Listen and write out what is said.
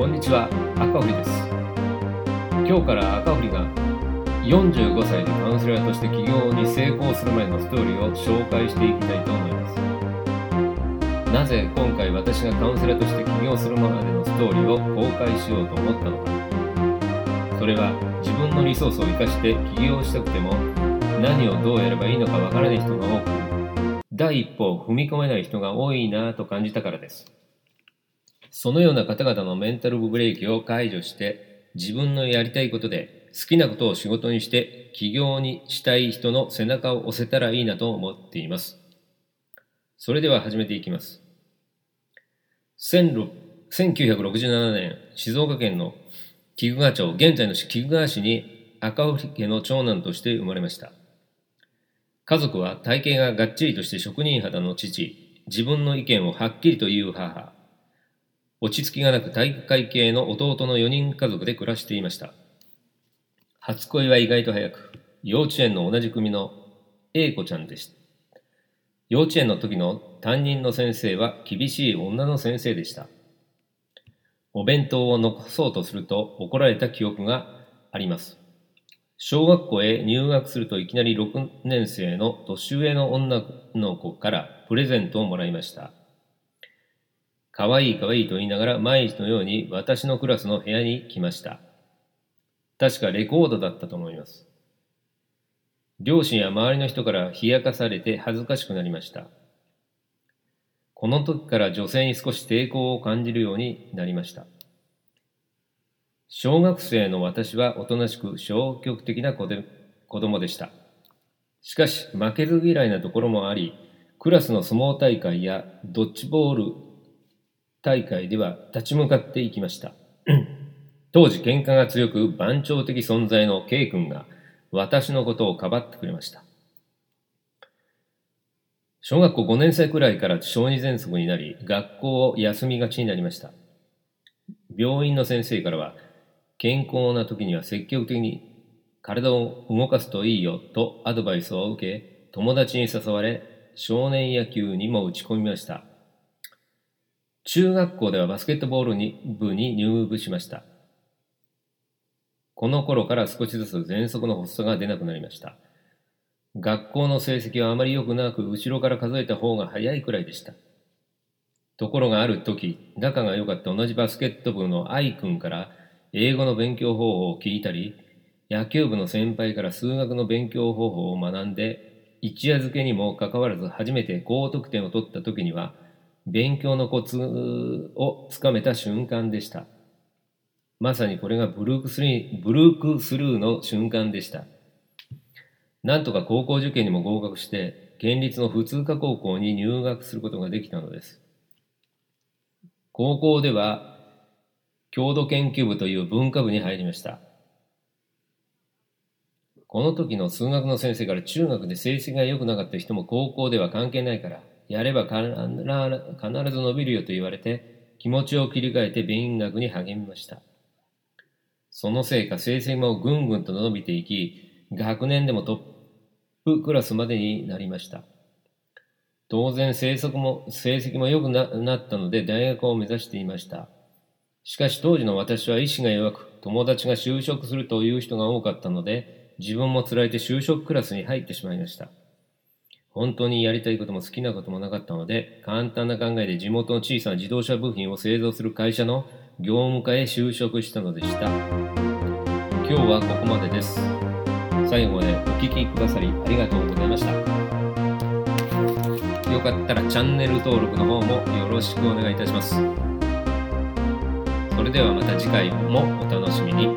こんにちは赤堀です。今日から赤堀が45歳でカウンセラーとして起業に成功する前のストーリーを紹介していきたいと思います。なぜ今回私がカウンセラーとして起業するまでのストーリーを公開しようと思ったのか。それは自分のリソースを生かして起業したくても何をどうやればいいのかわからない人が多く第一歩を踏み込めない人が多いなぁと感じたからです。そのような方々のメンタルブレーキを解除して自分のやりたいことで好きなことを仕事にして起業にしたい人の背中を押せたらいいなと思っています。それでは始めていきます。1967年、静岡県の菊川町、現在の菊川市に赤堀家の長男として生まれました。家族は体型ががっちりとして職人肌の父、自分の意見をはっきりと言う母、落ち着きがなく体育会系の弟の4人家族で暮らしていました。初恋は意外と早く、幼稚園の同じ組の A 子ちゃんでした。幼稚園の時の担任の先生は厳しい女の先生でした。お弁当を残そうとすると怒られた記憶があります。小学校へ入学するといきなり6年生の年上の女の子からプレゼントをもらいました。かわいいかわいいと言いながら毎日のように私のクラスの部屋に来ました。確かレコードだったと思います。両親や周りの人から冷やかされて恥ずかしくなりました。この時から女性に少し抵抗を感じるようになりました。小学生の私はおとなしく消極的な子で子供でした。しかし負けず嫌いなところもあり、クラスの相撲大会やドッジボール大会では立ち向かっていきました。当時喧嘩が強く番長的存在の K 君が私のことをかばってくれました。小学校5年生くらいから小児喘息になり、学校を休みがちになりました。病院の先生からは、健康な時には積極的に体を動かすといいよとアドバイスを受け、友達に誘われ、少年野球にも打ち込みました。中学校ではバスケットボールに部に入部しました。この頃から少しずつ喘息の発作が出なくなりました。学校の成績はあまり良くなく、後ろから数えた方が早いくらいでした。ところがある時、仲が良かった同じバスケット部の愛くんから英語の勉強方法を聞いたり、野球部の先輩から数学の勉強方法を学んで、一夜漬けにもかかわらず初めて高得点を取った時には、勉強のコツをつかめた瞬間でした。まさにこれがブルークスルーブルークスルーの瞬間でした。なんとか高校受験にも合格して、県立の普通科高校に入学することができたのです。高校では、郷土研究部という文化部に入りました。この時の数学の先生から中学で成績が良くなかった人も高校では関係ないから、やれば必ず伸びるよと言われて、気持ちを切り替えて勉学に励みました。そのせいか成績もぐんぐんと伸びていき、学年でもトップクラスまでになりました。当然成績も、成績も良くなったので大学を目指していました。しかし当時の私は意志が弱く、友達が就職するという人が多かったので、自分も辛いて就職クラスに入ってしまいました。本当にやりたいことも好きなこともなかったので、簡単な考えで地元の小さな自動車部品を製造する会社の業務課へ就職したのでした。今日はここまでです。最後までお聴きくださりありがとうございました。よかったらチャンネル登録の方もよろしくお願いいたします。それではまた次回もお楽しみに。